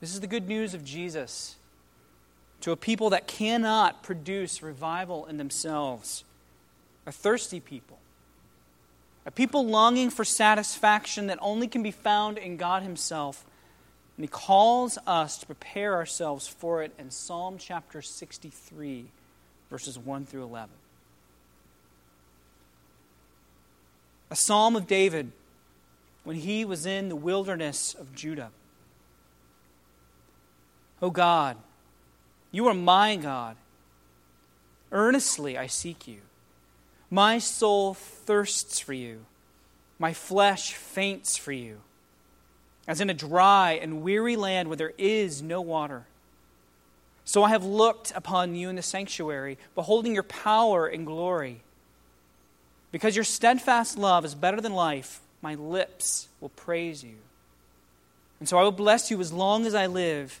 This is the good news of Jesus to a people that cannot produce revival in themselves, a thirsty people, a people longing for satisfaction that only can be found in God Himself. And He calls us to prepare ourselves for it in Psalm chapter 63, verses 1 through 11. A psalm of David when he was in the wilderness of Judah. O oh God, you are my God. Earnestly I seek you. My soul thirsts for you. My flesh faints for you, as in a dry and weary land where there is no water. So I have looked upon you in the sanctuary, beholding your power and glory. Because your steadfast love is better than life, my lips will praise you. And so I will bless you as long as I live.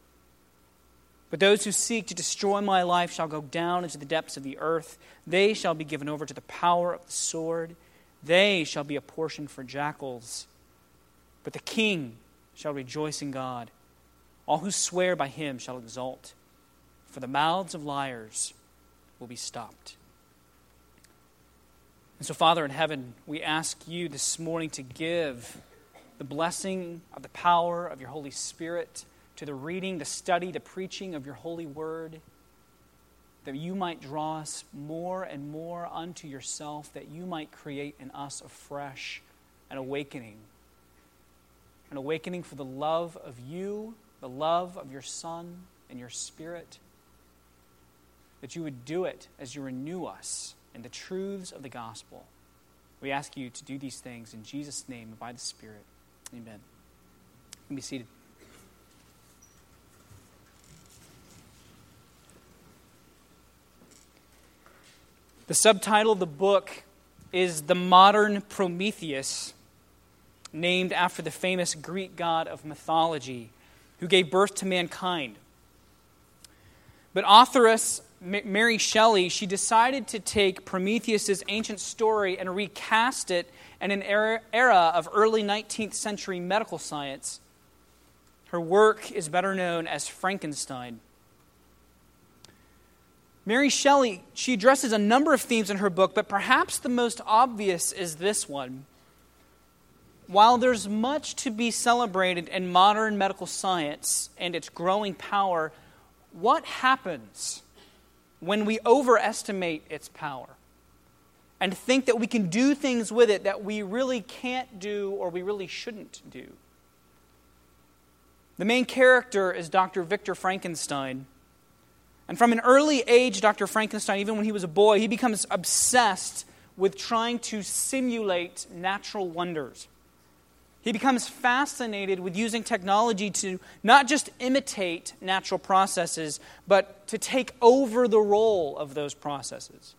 But those who seek to destroy my life shall go down into the depths of the earth. They shall be given over to the power of the sword. They shall be a portion for jackals. But the king shall rejoice in God. All who swear by him shall exult, for the mouths of liars will be stopped. And so, Father in heaven, we ask you this morning to give the blessing of the power of your Holy Spirit to the reading, the study, the preaching of your holy word, that you might draw us more and more unto yourself, that you might create in us afresh an awakening. An awakening for the love of you, the love of your Son and your Spirit. That you would do it as you renew us in the truths of the gospel. We ask you to do these things in Jesus' name and by the Spirit. Amen. You can be seated. The subtitle of the book is The Modern Prometheus, named after the famous Greek god of mythology who gave birth to mankind. But authoress Mary Shelley, she decided to take Prometheus' ancient story and recast it in an era of early 19th century medical science. Her work is better known as Frankenstein. Mary Shelley, she addresses a number of themes in her book, but perhaps the most obvious is this one. While there's much to be celebrated in modern medical science and its growing power, what happens when we overestimate its power and think that we can do things with it that we really can't do or we really shouldn't do. The main character is Dr. Victor Frankenstein. And from an early age, Dr. Frankenstein, even when he was a boy, he becomes obsessed with trying to simulate natural wonders. He becomes fascinated with using technology to not just imitate natural processes, but to take over the role of those processes.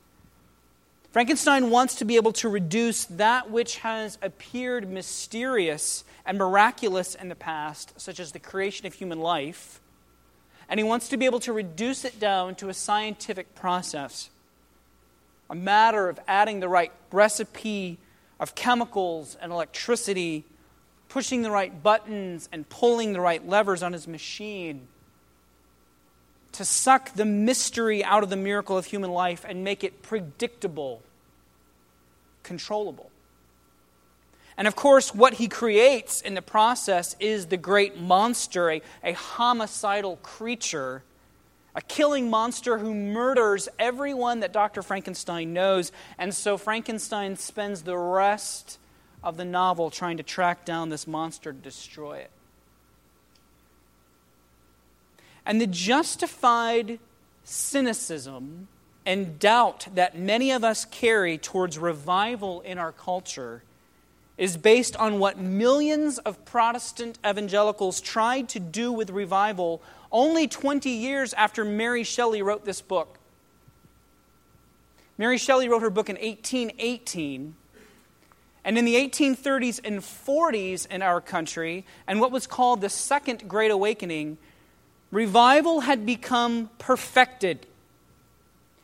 Frankenstein wants to be able to reduce that which has appeared mysterious and miraculous in the past, such as the creation of human life, and he wants to be able to reduce it down to a scientific process, a matter of adding the right recipe of chemicals and electricity pushing the right buttons and pulling the right levers on his machine to suck the mystery out of the miracle of human life and make it predictable, controllable. And of course, what he creates in the process is the great monster, a, a homicidal creature, a killing monster who murders everyone that Dr. Frankenstein knows. And so Frankenstein spends the rest of the novel trying to track down this monster to destroy it. And the justified cynicism and doubt that many of us carry towards revival in our culture is based on what millions of Protestant evangelicals tried to do with revival only 20 years after Mary Shelley wrote this book. Mary Shelley wrote her book in 1818. And in the 1830s and 40s in our country, and what was called the Second Great Awakening, revival had become perfected.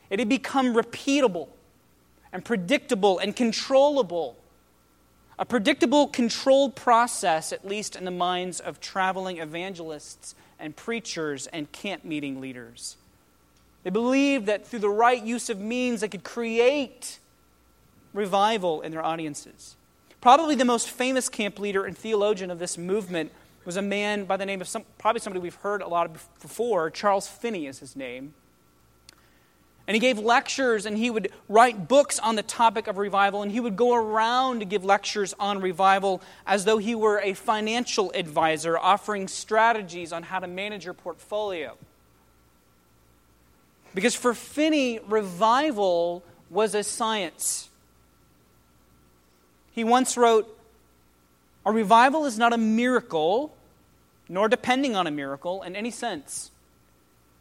It had become repeatable and predictable and controllable. A predictable, controlled process, at least in the minds of traveling evangelists and preachers and camp meeting leaders. They believed that through the right use of means, they could create revival in their audiences. Probably the most famous camp leader and theologian of this movement was a man by the name of some, probably somebody we've heard a lot of before. Charles Finney is his name. And he gave lectures and he would write books on the topic of revival and he would go around to give lectures on revival as though he were a financial advisor offering strategies on how to manage your portfolio. Because for Finney, revival was a science. He once wrote, A revival is not a miracle, nor depending on a miracle in any sense.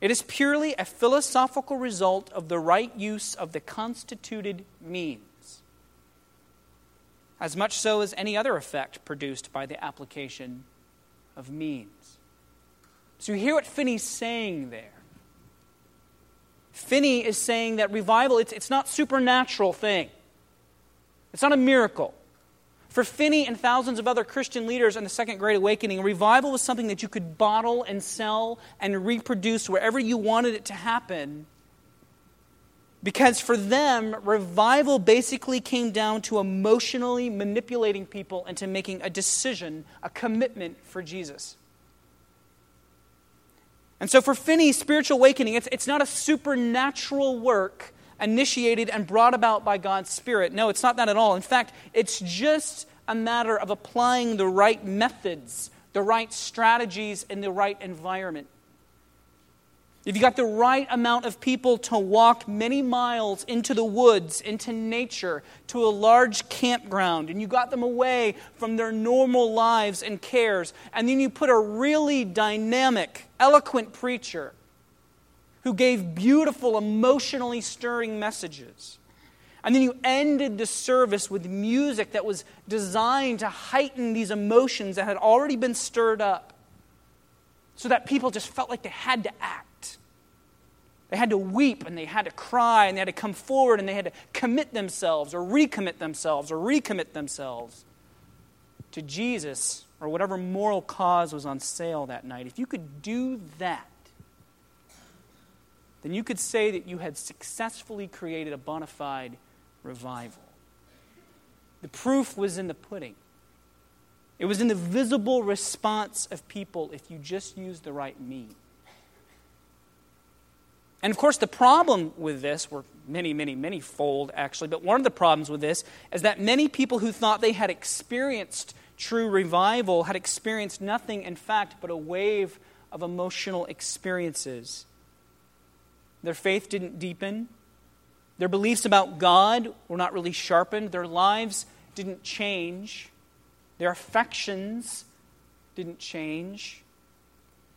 It is purely a philosophical result of the right use of the constituted means, as much so as any other effect produced by the application of means. So you hear what Finney's saying there. Finney is saying that revival, it's, it's not supernatural thing. It's not a miracle. For Finney and thousands of other Christian leaders in the Second Great Awakening, revival was something that you could bottle and sell and reproduce wherever you wanted it to happen. Because for them, revival basically came down to emotionally manipulating people into making a decision, a commitment for Jesus. And so for Finney, spiritual awakening, it's, it's not a supernatural work initiated and brought about by God's Spirit. No, it's not that at all. In fact, it's just a matter of applying the right methods, the right strategies, in the right environment. If you got the right amount of people to walk many miles into the woods, into nature, to a large campground, and you got them away from their normal lives and cares, and then you put a really dynamic, eloquent preacher who gave beautiful, emotionally stirring messages. And then you ended the service with music that was designed to heighten these emotions that had already been stirred up so that people just felt like they had to act. They had to weep and they had to cry and they had to come forward and they had to commit themselves or recommit themselves or recommit themselves to Jesus or whatever moral cause was on sale that night. If you could do that, then you could say that you had successfully created a bona fide revival. The proof was in the pudding. It was in the visible response of people if you just used the right means. And of course, the problem with this were many, many, many fold, actually. But one of the problems with this is that many people who thought they had experienced true revival had experienced nothing, in fact, but a wave of emotional experiences. Their faith didn't deepen. Their beliefs about God were not really sharpened. Their lives didn't change. Their affections didn't change.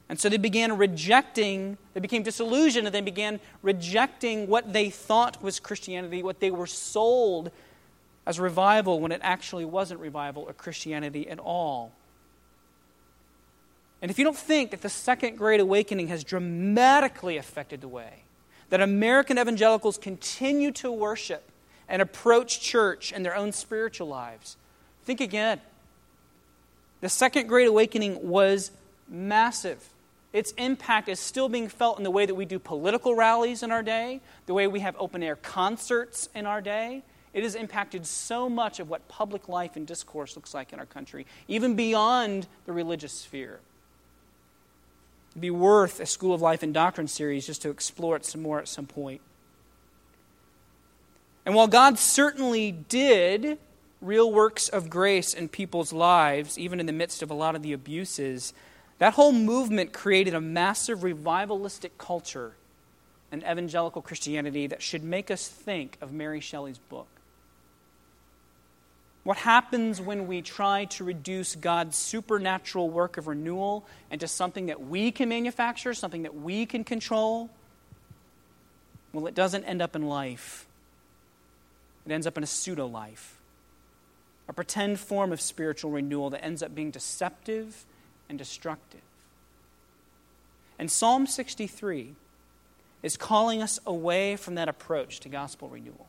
And so they began rejecting, they became disillusioned, and they began rejecting what they thought was Christianity, what they were sold as revival when it actually wasn't revival or Christianity at all. And if you don't think that the Second Great Awakening has dramatically affected the way that American evangelicals continue to worship and approach church in their own spiritual lives. Think again. The Second Great Awakening was massive. Its impact is still being felt in the way that we do political rallies in our day, the way we have open air concerts in our day. It has impacted so much of what public life and discourse looks like in our country, even beyond the religious sphere. It'd be worth a School of Life and Doctrine series just to explore it some more at some point. And while God certainly did real works of grace in people's lives, even in the midst of a lot of the abuses, that whole movement created a massive revivalistic culture in evangelical Christianity that should make us think of Mary Shelley's book. What happens when we try to reduce God's supernatural work of renewal into something that we can manufacture, something that we can control? Well, it doesn't end up in life, it ends up in a pseudo life, a pretend form of spiritual renewal that ends up being deceptive and destructive. And Psalm 63 is calling us away from that approach to gospel renewal.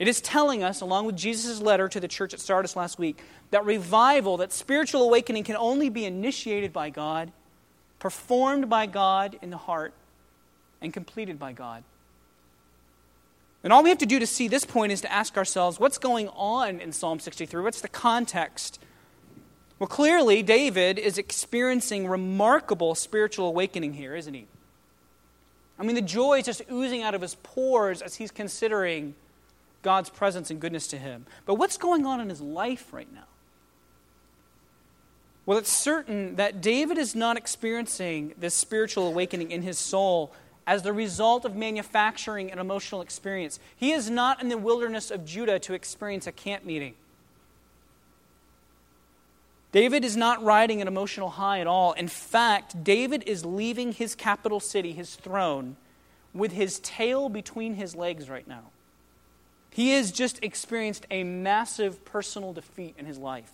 It is telling us, along with Jesus' letter to the church at Sardis last week, that revival, that spiritual awakening can only be initiated by God, performed by God in the heart, and completed by God. And all we have to do to see this point is to ask ourselves what's going on in Psalm 63? What's the context? Well, clearly, David is experiencing remarkable spiritual awakening here, isn't he? I mean, the joy is just oozing out of his pores as he's considering God's presence and goodness to him. But what's going on in his life right now? Well, it's certain that David is not experiencing this spiritual awakening in his soul as the result of manufacturing an emotional experience. He is not in the wilderness of Judah to experience a camp meeting. David is not riding an emotional high at all. In fact, David is leaving his capital city, his throne, with his tail between his legs right now. He has just experienced a massive personal defeat in his life.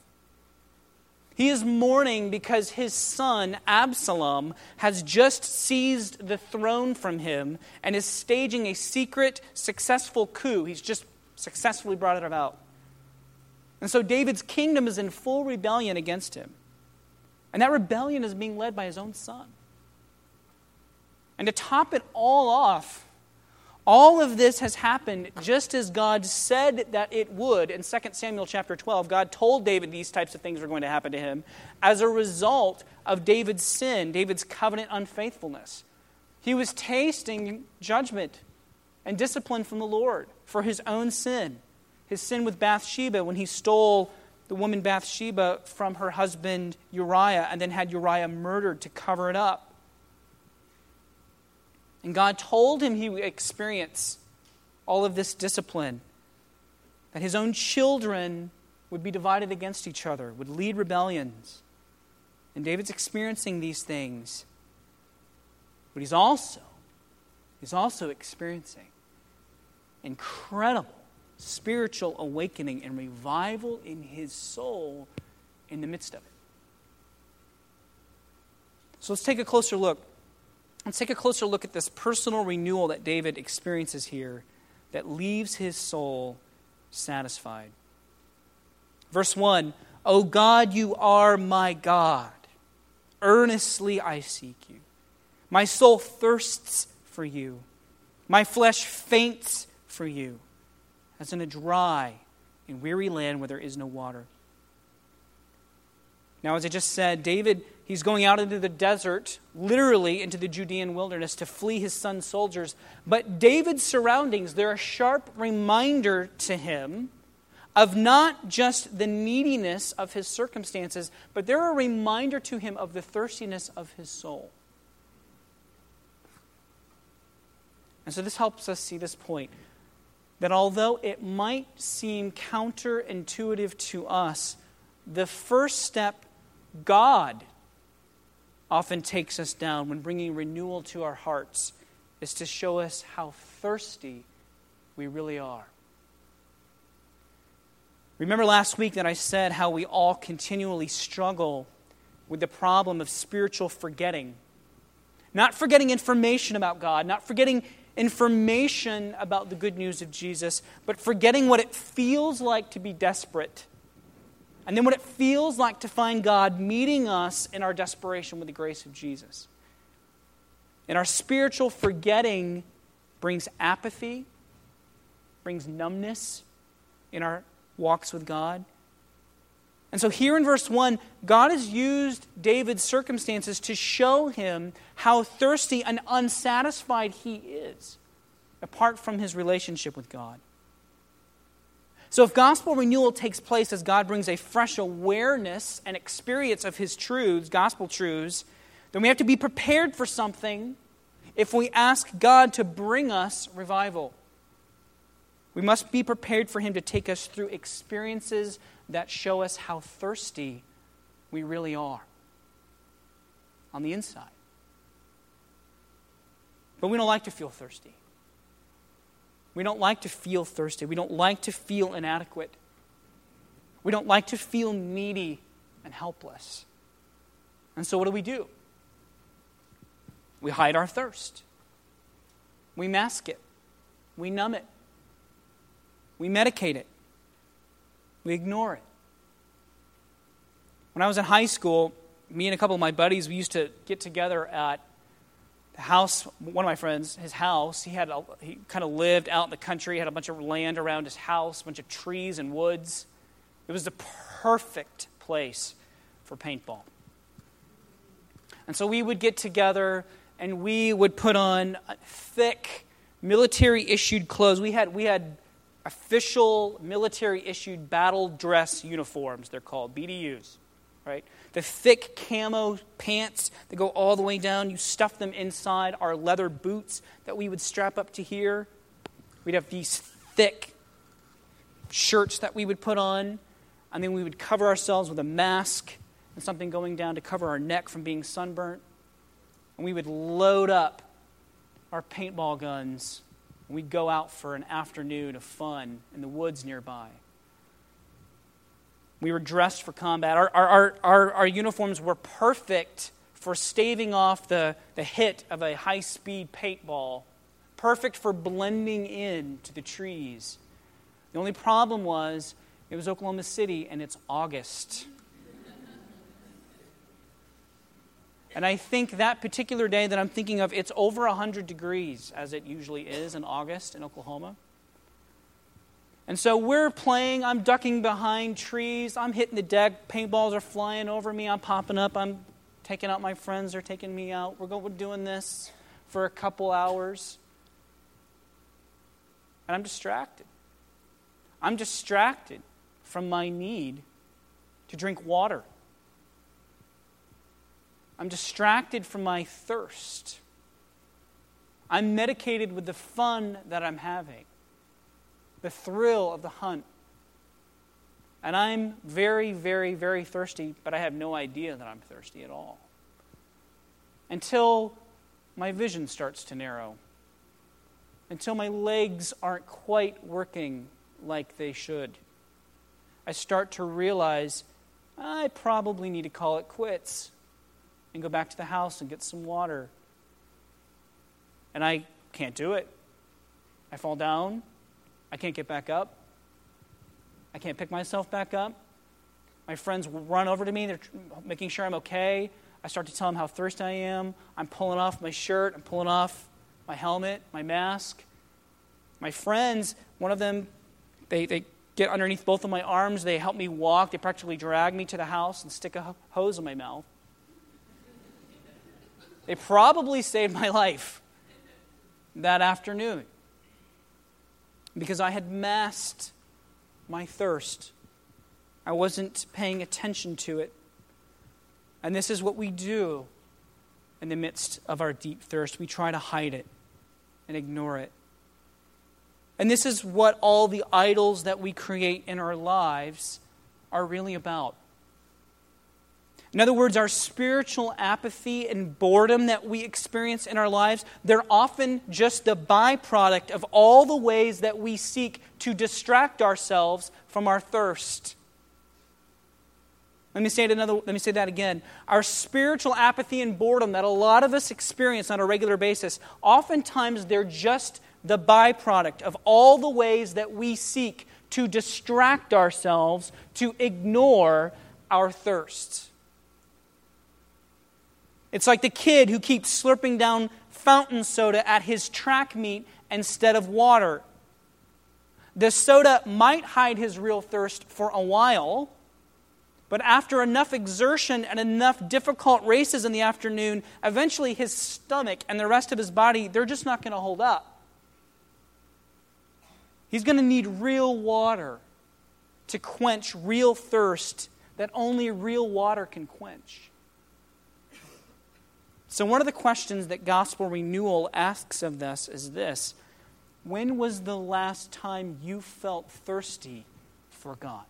He is mourning because his son, Absalom, has just seized the throne from him and is staging a secret, successful coup. He's just successfully brought it about. And so David's kingdom is in full rebellion against him. And that rebellion is being led by his own son. And to top it all off, all of this has happened just as God said that it would in 2 Samuel chapter 12. God told David these types of things were going to happen to him as a result of David's sin, David's covenant unfaithfulness. He was tasting judgment and discipline from the Lord for his own sin. His sin with Bathsheba when he stole the woman Bathsheba from her husband Uriah and then had Uriah murdered to cover it up. And God told him he would experience all of this discipline, that his own children would be divided against each other, would lead rebellions. And David's experiencing these things. But he's also, he's also experiencing incredible spiritual awakening and revival in his soul in the midst of it. So let's take a closer look Let's take a closer look at this personal renewal that David experiences here that leaves his soul satisfied. Verse 1 O God, you are my God. Earnestly I seek you. My soul thirsts for you. My flesh faints for you, as in a dry and weary land where there is no water. Now, as I just said, David He's going out into the desert, literally into the Judean wilderness, to flee his son's soldiers. But David's surroundings, they're a sharp reminder to him of not just the neediness of his circumstances, but they're a reminder to him of the thirstiness of his soul. And so this helps us see this point that although it might seem counterintuitive to us, the first step God often takes us down when bringing renewal to our hearts is to show us how thirsty we really are. Remember last week that I said how we all continually struggle with the problem of spiritual forgetting. Not forgetting information about God, not forgetting information about the good news of Jesus, but forgetting what it feels like to be desperate and then what it feels like to find God meeting us in our desperation with the grace of Jesus. And our spiritual forgetting brings apathy, brings numbness in our walks with God. And so, here in verse 1, God has used David's circumstances to show him how thirsty and unsatisfied he is apart from his relationship with God. So, if gospel renewal takes place as God brings a fresh awareness and experience of his truths, gospel truths, then we have to be prepared for something if we ask God to bring us revival. We must be prepared for Him to take us through experiences that show us how thirsty we really are on the inside. But we don't like to feel thirsty. We don't like to feel thirsty. We don't like to feel inadequate. We don't like to feel needy and helpless. And so, what do we do? We hide our thirst. We mask it. We numb it. We medicate it. We ignore it. When I was in high school, me and a couple of my buddies, we used to get together at the house, one of my friends, his house. He had a, he kind of lived out in the country, had a bunch of land around his house, a bunch of trees and woods. It was the perfect place for paintball. And so we would get together and we would put on thick military issued clothes. We had, we had official military issued battle dress uniforms, they're called BDUs, right? The thick camo pants that go all the way down, you stuff them inside our leather boots that we would strap up to here. We'd have these thick shirts that we would put on, and then we would cover ourselves with a mask and something going down to cover our neck from being sunburnt. And we would load up our paintball guns and We'd go out for an afternoon of fun in the woods nearby. We were dressed for combat. Our, our, our, our, uniforms were perfect for staving off the, the hit of a high speed paintball, perfect for blending in to the trees. The only problem was it was Oklahoma City and it's August. And I think that particular day that I'm thinking of, it's over 100 degrees, as it usually is in August in Oklahoma. And so we're playing, I'm ducking behind trees, I'm hitting the deck, paintballs are flying over me, I'm popping up, I'm taking out my friends, they're taking me out. We're, going, we're doing this for a couple hours. And I'm distracted. I'm distracted from my need to drink water. I'm distracted from my thirst. I'm medicated with the fun that I'm having, the thrill of the hunt. And I'm very, very, very thirsty, but I have no idea that I'm thirsty at all. Until my vision starts to narrow, until my legs aren't quite working like they should. I start to realize I probably need to call it quits and go back to the house and get some water. And I can't do it. I fall down. I can't get back up. I can't pick myself back up. My friends run over to me. They're making sure I'm okay. I start to tell them how thirsty I am. I'm pulling off my shirt. I'm pulling off my helmet, my mask. My friends, one of them, they, they get underneath both of my arms. They help me walk. They practically drag me to the house and stick a hose in my mouth. They probably saved my life that afternoon because I had masked my thirst. I wasn't paying attention to it. And this is what we do in the midst of our deep thirst. We try to hide it and ignore it. And this is what all the idols that we create in our lives are really about. In other words, our spiritual apathy and boredom that we experience in our lives, they're often just the byproduct of all the ways that we seek to distract ourselves from our thirst. Let me say it another let me say that again. Our spiritual apathy and boredom that a lot of us experience on a regular basis, oftentimes they're just the byproduct of all the ways that we seek to distract ourselves, to ignore our thirst. It's like the kid who keeps slurping down fountain soda at his track meet instead of water. The soda might hide his real thirst for a while, but after enough exertion and enough difficult races in the afternoon, eventually his stomach and the rest of his body, they're just not going to hold up. He's going to need real water to quench real thirst that only real water can quench. So, one of the questions that gospel renewal asks of us is this when was the last time you felt thirsty for God?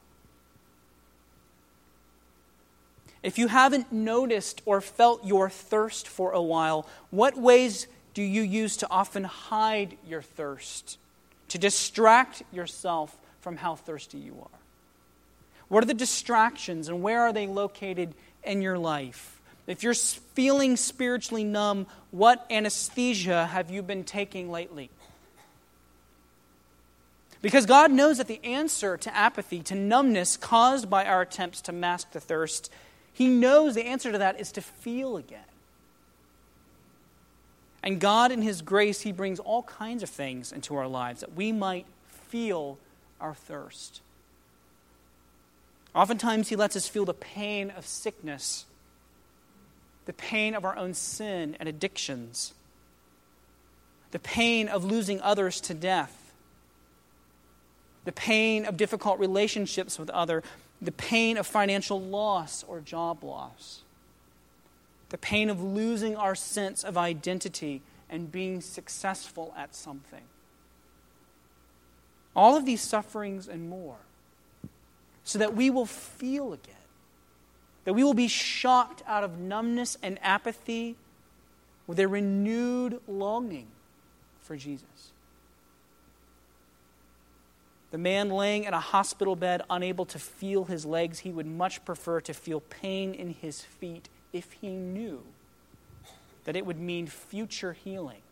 If you haven't noticed or felt your thirst for a while, what ways do you use to often hide your thirst, to distract yourself from how thirsty you are? What are the distractions and where are they located in your life? If you're feeling spiritually numb, what anesthesia have you been taking lately? Because God knows that the answer to apathy, to numbness caused by our attempts to mask the thirst, He knows the answer to that is to feel again. And God, in His grace, He brings all kinds of things into our lives that we might feel our thirst. Oftentimes, He lets us feel the pain of sickness, the pain of our own sin and addictions, the pain of losing others to death, the pain of difficult relationships with others, the pain of financial loss or job loss, the pain of losing our sense of identity and being successful at something. All of these sufferings and more so that we will feel again, that we will be shocked out of numbness and apathy with a renewed longing for Jesus. The man laying in a hospital bed, unable to feel his legs, he would much prefer to feel pain in his feet if he knew that it would mean future healing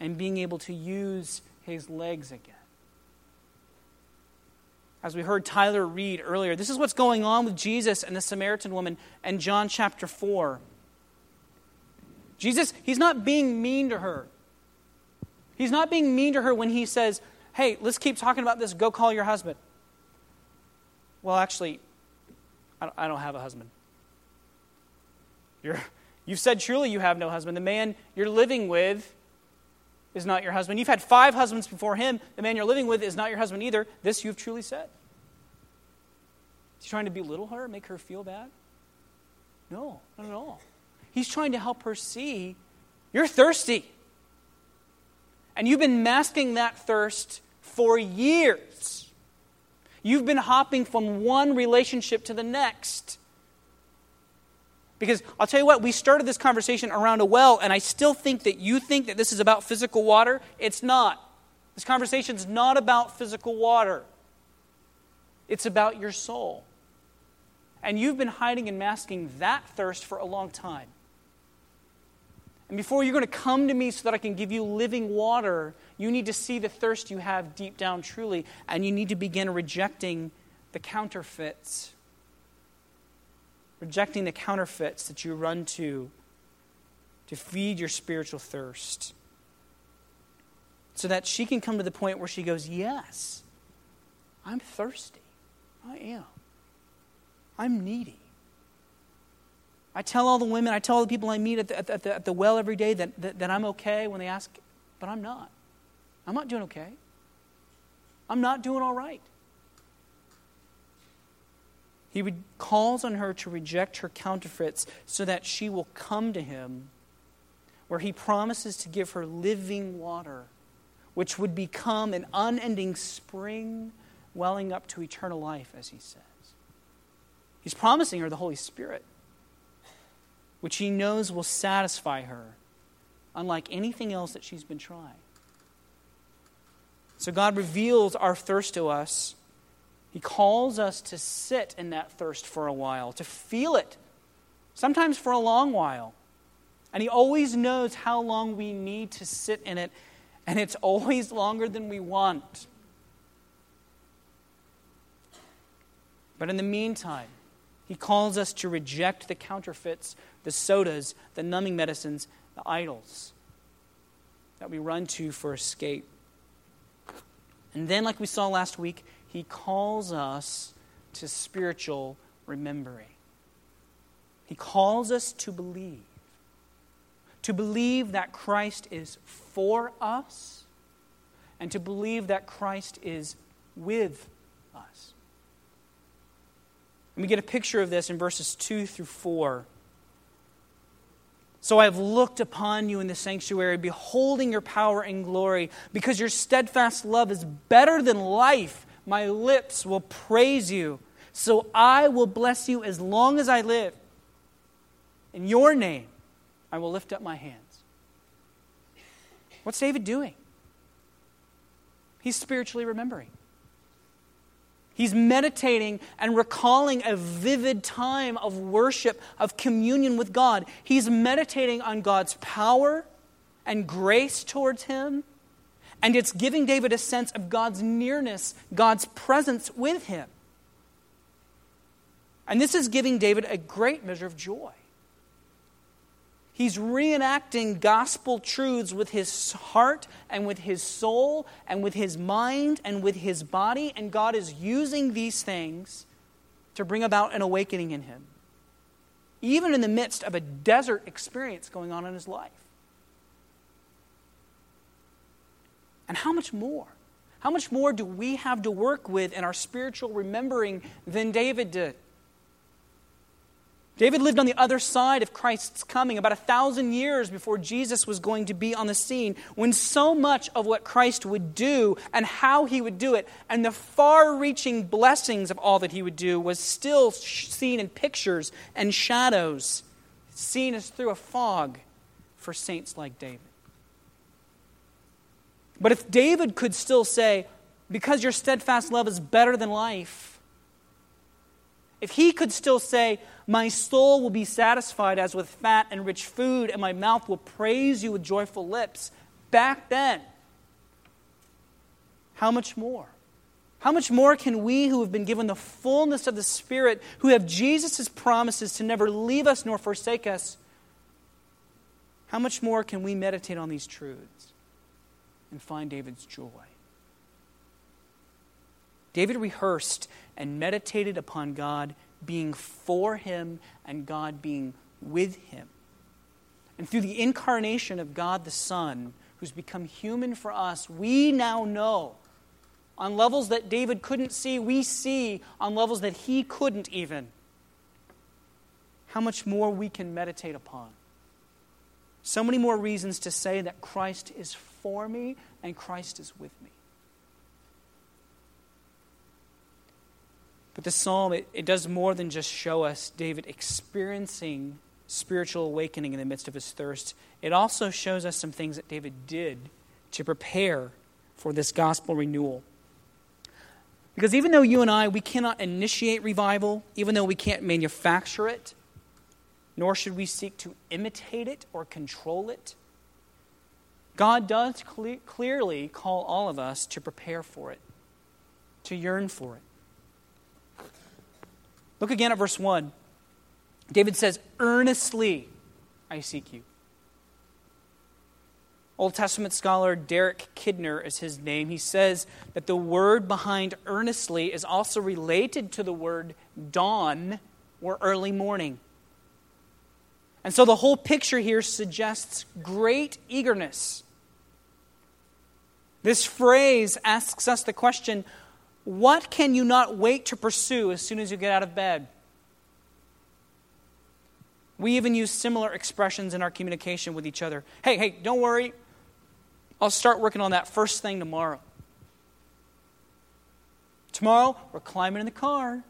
and being able to use his legs again as we heard Tyler read earlier, this is what's going on with Jesus and the Samaritan woman in John chapter 4. Jesus, he's not being mean to her. He's not being mean to her when he says, Hey, let's keep talking about this. Go call your husband. Well, actually, I don't have a husband. You're, you've said, Truly, you have no husband. The man you're living with is not your husband. You've had five husbands before him. The man you're living with is not your husband either. This you've truly said. He's trying to belittle her, make her feel bad? No, not at all. He's trying to help her see you're thirsty. And you've been masking that thirst for years. You've been hopping from one relationship to the next. Because I'll tell you what, we started this conversation around a well, and I still think that you think that this is about physical water. It's not. This conversation is not about physical water, it's about your soul. And you've been hiding and masking that thirst for a long time. And before you're going to come to me so that I can give you living water, you need to see the thirst you have deep down truly, and you need to begin rejecting the counterfeits rejecting the counterfeits that you run to to feed your spiritual thirst. So that she can come to the point where she goes, Yes, I'm thirsty. I am. I'm needy. I tell all the women, I tell all the people I meet at the, at the, at the well every day that, that, that I'm okay when they ask, but I'm not. I'm not doing okay. I'm not doing all right. He calls on her to reject her counterfeits so that she will come to him, where he promises to give her living water, which would become an unending spring welling up to eternal life, as he says. He's promising her the Holy Spirit, which he knows will satisfy her, unlike anything else that she's been trying. So God reveals our thirst to us he calls us to sit in that thirst for a while, to feel it, sometimes for a long while. And He always knows how long we need to sit in it, and it's always longer than we want. But in the meantime, He calls us to reject the counterfeits, the sodas, the numbing medicines, the idols that we run to for escape. And then, like we saw last week, he calls us to spiritual remembering. He calls us to believe. To believe that Christ is for us and to believe that Christ is with us. And we get a picture of this in verses 2 through 4. So I have looked upon you in the sanctuary, beholding your power and glory. Because your steadfast love is better than life, my lips will praise you. So I will bless you as long as I live. In your name, I will lift up my hands. What's David doing? He's spiritually remembering. He's meditating and recalling a vivid time of worship, of communion with God. He's meditating on God's power and grace towards him. And it's giving David a sense of God's nearness, God's presence with him. And this is giving David a great measure of joy. He's reenacting gospel truths with his heart and with his soul and with his mind and with his body, and God is using these things to bring about an awakening in him, even in the midst of a desert experience going on in his life. And how much more? How much more do we have to work with in our spiritual remembering than David did? David lived on the other side of Christ's coming, about a thousand years before Jesus was going to be on the scene, when so much of what Christ would do and how he would do it, and the far reaching blessings of all that he would do, was still seen in pictures and shadows, seen as through a fog for saints like David. But if David could still say, Because your steadfast love is better than life, if he could still say, My soul will be satisfied as with fat and rich food, and my mouth will praise you with joyful lips, back then, how much more? How much more can we who have been given the fullness of the Spirit, who have Jesus' promises to never leave us nor forsake us, how much more can we meditate on these truths and find David's joy? David rehearsed and meditated upon God being for him and God being with him. And through the incarnation of God the Son, who's become human for us, we now know on levels that David couldn't see, we see on levels that he couldn't even. How much more we can meditate upon. So many more reasons to say that Christ is for me and Christ is with me. But the psalm, it, it does more than just show us David experiencing spiritual awakening in the midst of his thirst. It also shows us some things that David did to prepare for this gospel renewal. Because even though you and I, we cannot initiate revival, even though we can't manufacture it, nor should we seek to imitate it or control it, God does cle- clearly call all of us to prepare for it, to yearn for it. Look again at verse 1. David says, Earnestly I seek you. Old Testament scholar Derek Kidner is his name. He says that the word behind earnestly is also related to the word dawn or early morning. And so the whole picture here suggests great eagerness. This phrase asks us the question what can you not wait to pursue as soon as you get out of bed? We even use similar expressions in our communication with each other. Hey, hey, don't worry. I'll start working on that first thing tomorrow. Tomorrow, we're climbing in the car.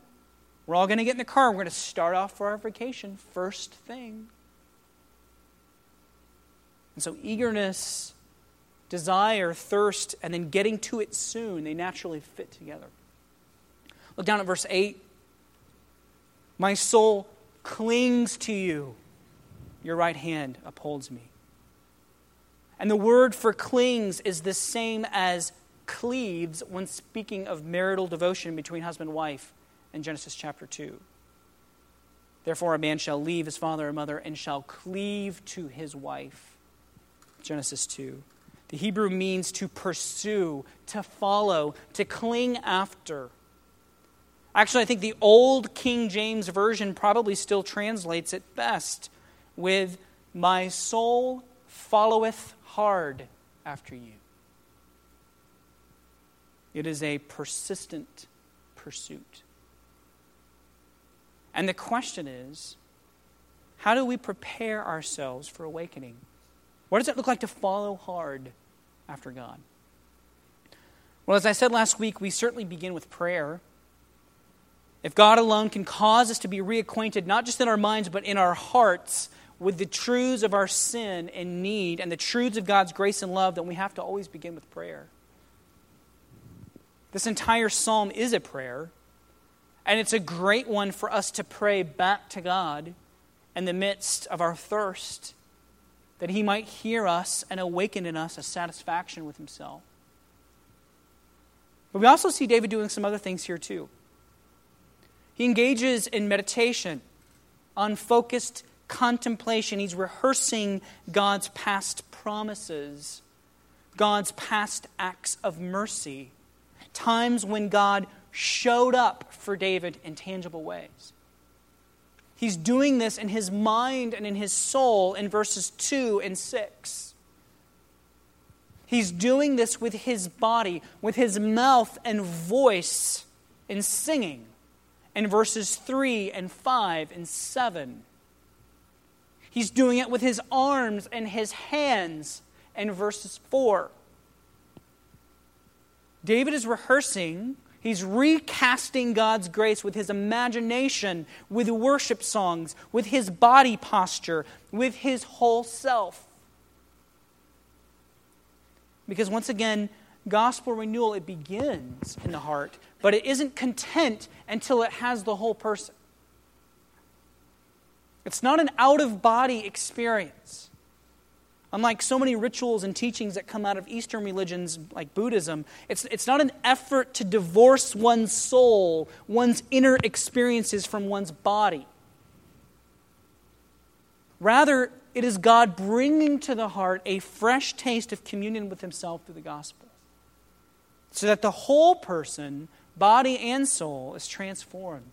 We're all going to get in the car. We're going to start off for our vacation first thing. And so, eagerness desire, thirst, and then getting to it soon, they naturally fit together. Look down at verse 8. My soul clings to you, your right hand upholds me. And the word for clings is the same as cleaves when speaking of marital devotion between husband and wife in Genesis chapter 2. Therefore, a man shall leave his father and mother and shall cleave to his wife. Genesis 2. The Hebrew means to pursue, to follow, to cling after. Actually, I think the old King James Version probably still translates it best with, My soul followeth hard after you. It is a persistent pursuit. And the question is how do we prepare ourselves for awakening? What does it look like to follow hard after God? Well, as I said last week, we certainly begin with prayer. If God alone can cause us to be reacquainted, not just in our minds, but in our hearts, with the truths of our sin and need and the truths of God's grace and love, then we have to always begin with prayer. This entire psalm is a prayer, and it's a great one for us to pray back to God in the midst of our thirst, that He might hear us and awaken in us a satisfaction with Himself. But we also see David doing some other things here, too. He engages in meditation, unfocused contemplation. He's rehearsing God's past promises, God's past acts of mercy, times when God showed up for David in tangible ways. He's doing this in his mind and in his soul in verses 2 and 6. He's doing this with his body, with his mouth and voice in singing in verses 3 and 5 and 7. He's doing it with his arms and his hands in verses 4. David is rehearsing He's recasting God's grace with his imagination, with worship songs, with his body posture, with his whole self. Because once again, gospel renewal, it begins in the heart, but it isn't content until it has the whole person. It's not an out of body experience. Unlike so many rituals and teachings that come out of Eastern religions like Buddhism, it's, it's not an effort to divorce one's soul, one's inner experiences from one's body. Rather, it is God bringing to the heart a fresh taste of communion with Himself through the gospel. So that the whole person, body and soul, is transformed,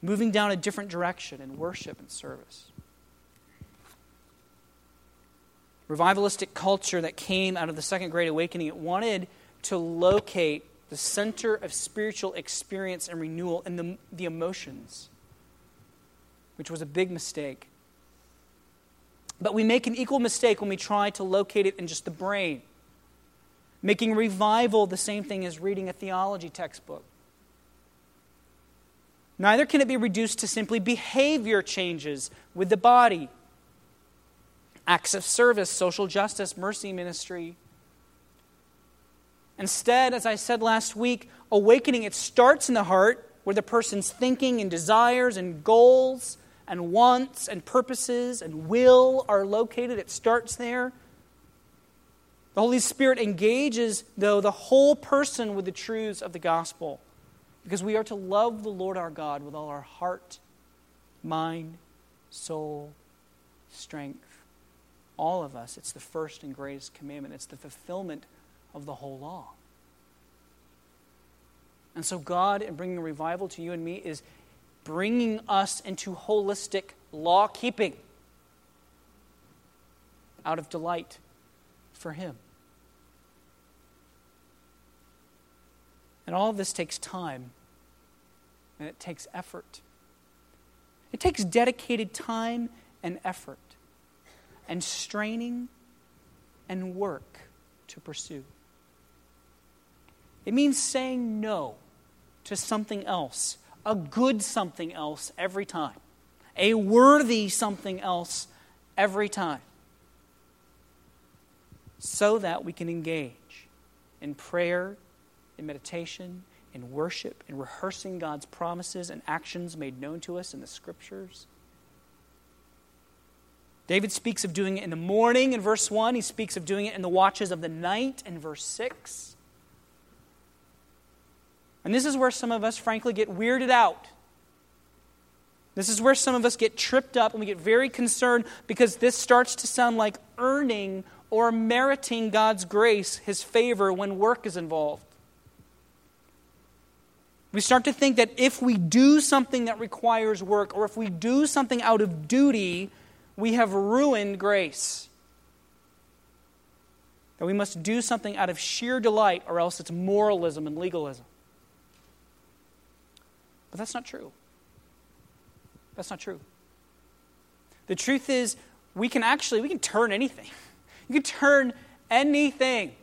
moving down a different direction in worship and service. Revivalistic culture that came out of the Second Great Awakening, it wanted to locate the center of spiritual experience and renewal in the, the emotions, which was a big mistake. But we make an equal mistake when we try to locate it in just the brain, making revival the same thing as reading a theology textbook. Neither can it be reduced to simply behavior changes with the body acts of service, social justice, mercy ministry. Instead, as I said last week, awakening it starts in the heart where the person's thinking and desires and goals and wants and purposes and will are located. It starts there. The Holy Spirit engages, though, the whole person with the truths of the gospel because we are to love the Lord our God with all our heart, mind, soul, strength all of us, it's the first and greatest commandment. It's the fulfillment of the whole law. And so, God, in bringing revival to you and me, is bringing us into holistic law keeping out of delight for Him. And all of this takes time, and it takes effort. It takes dedicated time and effort and straining and work to pursue. It means saying no to something else, a good something else every time, a worthy something else every time, so that we can engage in prayer, in meditation, in worship, in rehearsing God's promises and actions made known to us in the scriptures David speaks of doing it in the morning in verse 1. He speaks of doing it in the watches of the night in verse 6. And this is where some of us, frankly, get weirded out. This is where some of us get tripped up and we get very concerned because this starts to sound like earning or meriting God's grace, His favor, when work is involved. We start to think that if we do something that requires work or if we do something out of duty, we have ruined grace. That we must do something out of sheer delight, or else it's moralism and legalism. But that's not true. That's not true. The truth is, we can actually we can turn anything. You can turn anything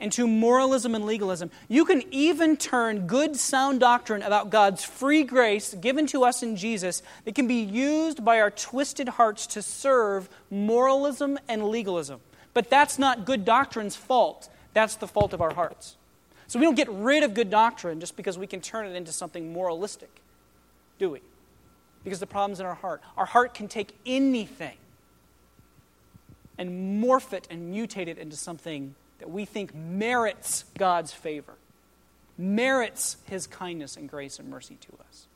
into moralism and legalism. You can even turn good, sound doctrine about God's free grace given to us in Jesus that can be used by our twisted hearts to serve moralism and legalism. But that's not good doctrine's fault. That's the fault of our hearts. So we don't get rid of good doctrine just because we can turn it into something moralistic, do we? Because the problem's in our heart. Our heart can take anything and morph it and mutate it into something that we think merits God's favor, merits His kindness and grace and mercy to us.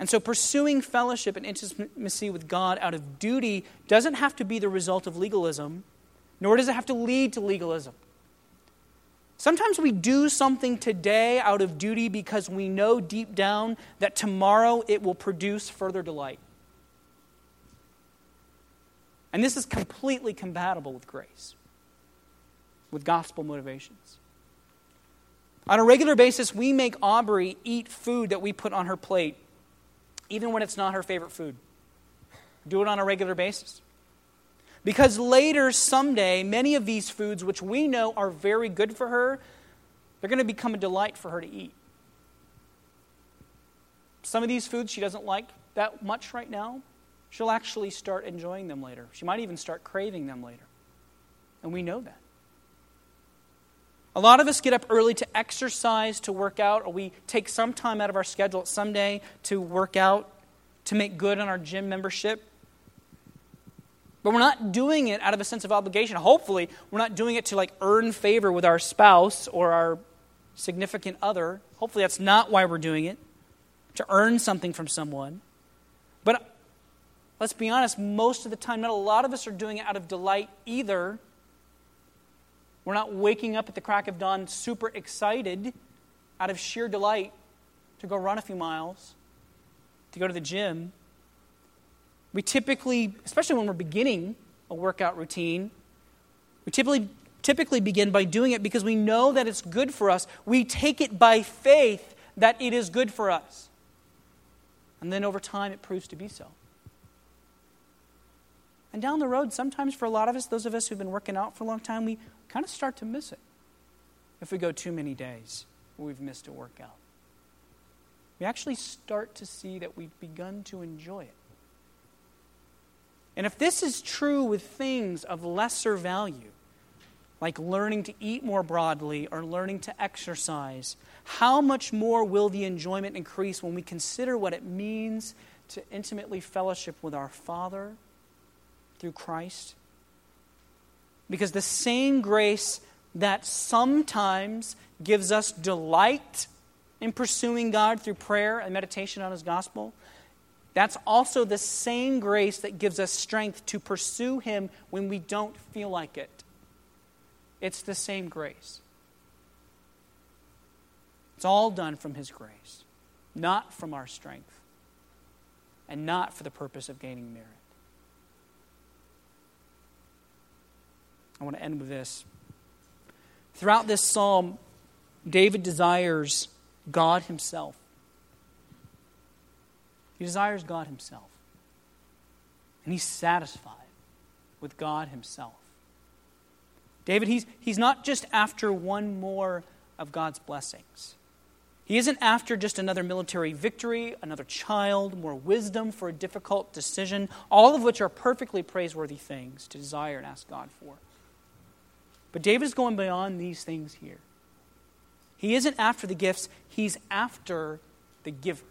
And so, pursuing fellowship and intimacy with God out of duty doesn't have to be the result of legalism, nor does it have to lead to legalism. Sometimes we do something today out of duty because we know deep down that tomorrow it will produce further delight. And this is completely compatible with grace, with gospel motivations. On a regular basis, we make Aubrey eat food that we put on her plate, even when it's not her favorite food. Do it on a regular basis. Because later, someday, many of these foods, which we know are very good for her, they're going to become a delight for her to eat. Some of these foods she doesn't like that much right now, she'll actually start enjoying them later. She might even start craving them later. And we know that. A lot of us get up early to exercise, to work out, or we take some time out of our schedule someday to work out, to make good on our gym membership. But we're not doing it out of a sense of obligation. Hopefully, we're not doing it to like earn favor with our spouse or our significant other. Hopefully, that's not why we're doing it, to earn something from someone. Let's be honest, most of the time, not a lot of us are doing it out of delight either. We're not waking up at the crack of dawn super excited out of sheer delight to go run a few miles, to go to the gym. We typically, especially when we're beginning a workout routine, we typically, typically begin by doing it because we know that it's good for us. We take it by faith that it is good for us. And then over time, it proves to be so. And down the road, sometimes for a lot of us, those of us who've been working out for a long time, we kind of start to miss it if we go too many days we've missed a workout. We actually start to see that we've begun to enjoy it. And if this is true with things of lesser value, like learning to eat more broadly or learning to exercise, how much more will the enjoyment increase when we consider what it means to intimately fellowship with our Father through Christ. Because the same grace that sometimes gives us delight in pursuing God through prayer and meditation on His gospel, that's also the same grace that gives us strength to pursue Him when we don't feel like it. It's the same grace. It's all done from His grace, not from our strength, and not for the purpose of gaining merit. I want to end with this. Throughout this psalm, David desires God Himself. He desires God Himself. And he's satisfied with God Himself. David, he's, he's not just after one more of God's blessings. He isn't after just another military victory, another child, more wisdom for a difficult decision, all of which are perfectly praiseworthy things to desire and ask God for. But David is going beyond these things here. He isn't after the gifts, he's after the giver.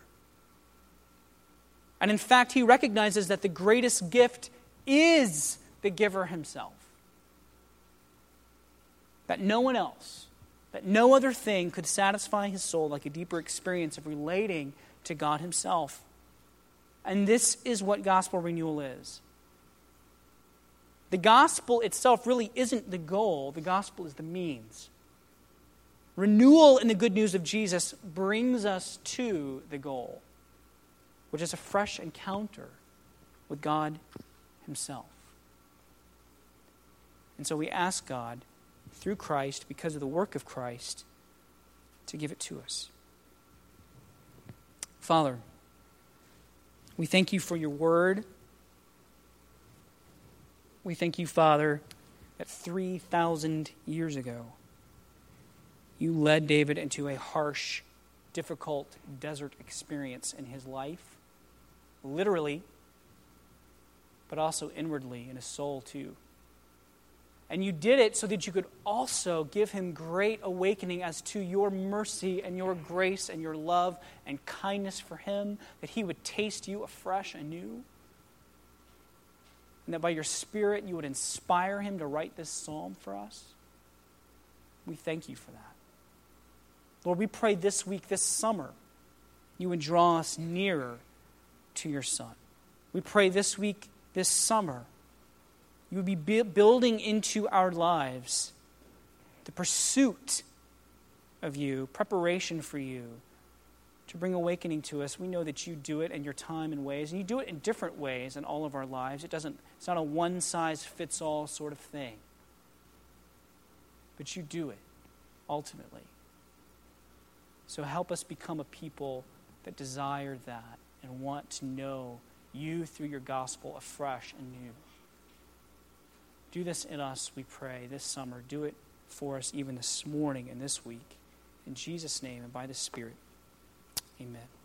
And in fact, he recognizes that the greatest gift is the giver himself. That no one else, that no other thing could satisfy his soul like a deeper experience of relating to God himself. And this is what gospel renewal is. The gospel itself really isn't the goal, the gospel is the means. Renewal in the good news of Jesus brings us to the goal, which is a fresh encounter with God Himself. And so we ask God, through Christ, because of the work of Christ, to give it to us. Father, We thank you for your word. We thank you, Father, that 3,000 years ago, you led David into a harsh, difficult desert experience in his life, literally, but also inwardly in his soul, too. And you did it so that you could also give him great awakening as to your mercy and your grace and your love and kindness for him, that he would taste you afresh anew. And that by your Spirit you would inspire him to write this psalm for us. We thank you for that. Lord, we pray this week, this summer, you would draw us nearer to your Son. We pray this week, this summer, you would be building into our lives the pursuit of you, preparation for you to bring awakening to us. We know that you do it in your time and ways, and you do it in different ways in all of our lives. It doesn't, it's not a one size fits all sort of thing. But you do it ultimately. So help us become a people that desire that and want to know you through your gospel afresh and new. Do this in us, we pray, this summer. Do it for us even this morning and this week. In Jesus' name and by the Spirit. Amen.